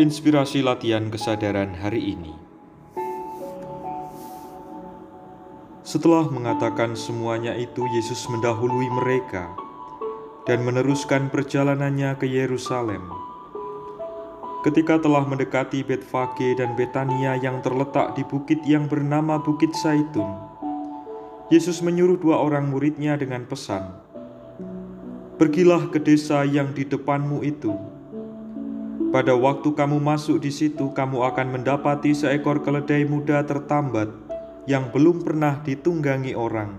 Inspirasi latihan kesadaran hari ini. Setelah mengatakan semuanya itu, Yesus mendahului mereka dan meneruskan perjalanannya ke Yerusalem. Ketika telah mendekati Betfage dan Betania yang terletak di bukit yang bernama Bukit Saitun, Yesus menyuruh dua orang muridnya dengan pesan, "Pergilah ke desa yang di depanmu itu. Pada waktu kamu masuk di situ, kamu akan mendapati seekor keledai muda tertambat yang belum pernah ditunggangi orang.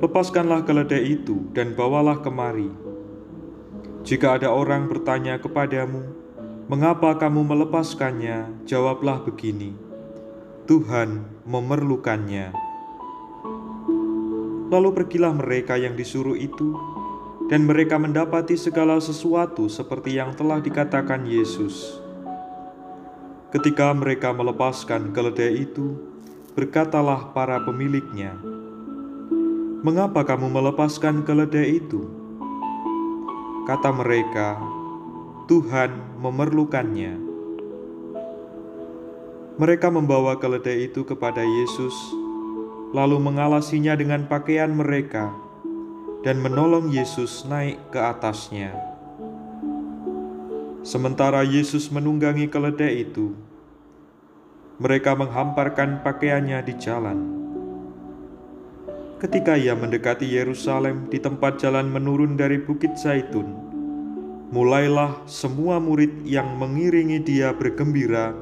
Lepaskanlah keledai itu dan bawalah kemari." Jika ada orang bertanya kepadamu, "Mengapa kamu melepaskannya?" Jawablah begini: "Tuhan memerlukannya." Lalu pergilah mereka yang disuruh itu, dan mereka mendapati segala sesuatu seperti yang telah dikatakan Yesus. Ketika mereka melepaskan keledai itu, berkatalah para pemiliknya, "Mengapa kamu melepaskan keledai itu?" Kata mereka, Tuhan memerlukannya. Mereka membawa keledai itu kepada Yesus, lalu mengalasinya dengan pakaian mereka, dan menolong Yesus naik ke atasnya. Sementara Yesus menunggangi keledai itu, mereka menghamparkan pakaiannya di jalan. Ketika ia mendekati Yerusalem di tempat jalan menurun dari Bukit Zaitun, mulailah semua murid yang mengiringi dia bergembira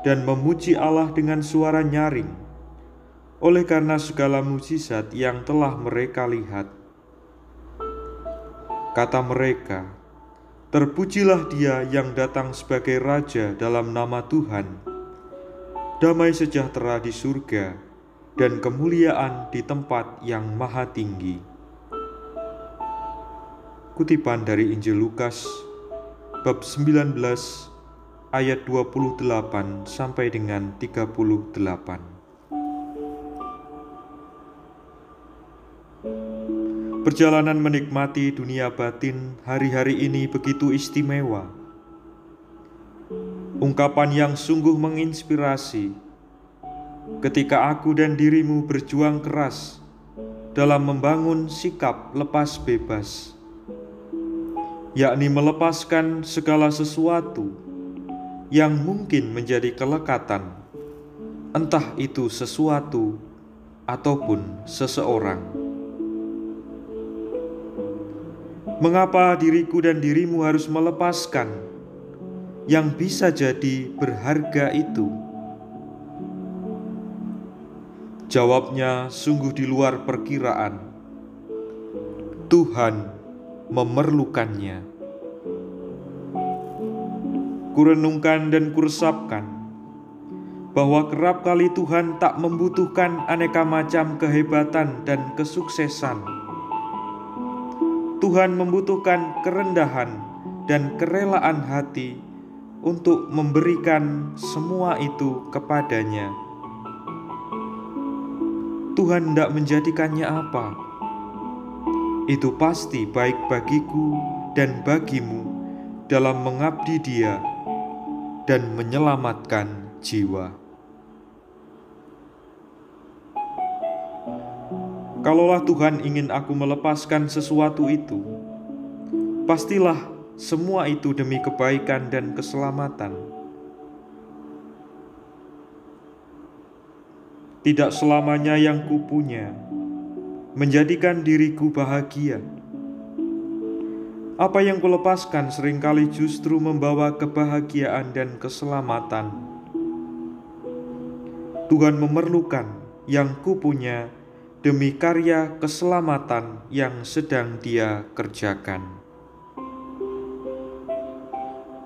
dan memuji Allah dengan suara nyaring, oleh karena segala mujizat yang telah mereka lihat. Kata mereka, "Terpujilah Dia yang datang sebagai Raja dalam nama Tuhan." Damai sejahtera di surga dan kemuliaan di tempat yang maha tinggi. Kutipan dari Injil Lukas bab 19 ayat 28 sampai dengan 38. Perjalanan menikmati dunia batin hari-hari ini begitu istimewa. Ungkapan yang sungguh menginspirasi ketika aku dan dirimu berjuang keras dalam membangun sikap lepas bebas, yakni melepaskan segala sesuatu yang mungkin menjadi kelekatan, entah itu sesuatu ataupun seseorang. Mengapa diriku dan dirimu harus melepaskan yang bisa jadi berharga itu? Jawabnya sungguh di luar perkiraan. Tuhan memerlukannya. Kurenungkan dan kuresapkan bahwa kerap kali Tuhan tak membutuhkan aneka macam kehebatan dan kesuksesan. Tuhan membutuhkan kerendahan dan kerelaan hati untuk memberikan semua itu kepadanya. Tuhan tidak menjadikannya apa. Itu pasti baik bagiku dan bagimu dalam mengabdi Dia dan menyelamatkan jiwa. Kalaulah Tuhan ingin aku melepaskan sesuatu itu, pastilah semua itu demi kebaikan dan keselamatan. tidak selamanya yang kupunya menjadikan diriku bahagia. Apa yang kulepaskan sering kali justru membawa kebahagiaan dan keselamatan. Tuhan memerlukan yang kupunya demi karya keselamatan yang sedang Dia kerjakan.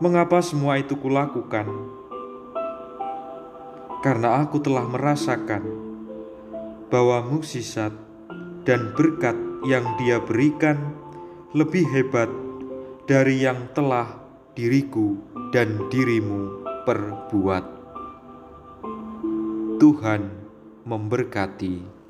Mengapa semua itu kulakukan? karena aku telah merasakan bahwa mukjizat dan berkat yang Dia berikan lebih hebat dari yang telah diriku dan dirimu perbuat. Tuhan memberkati.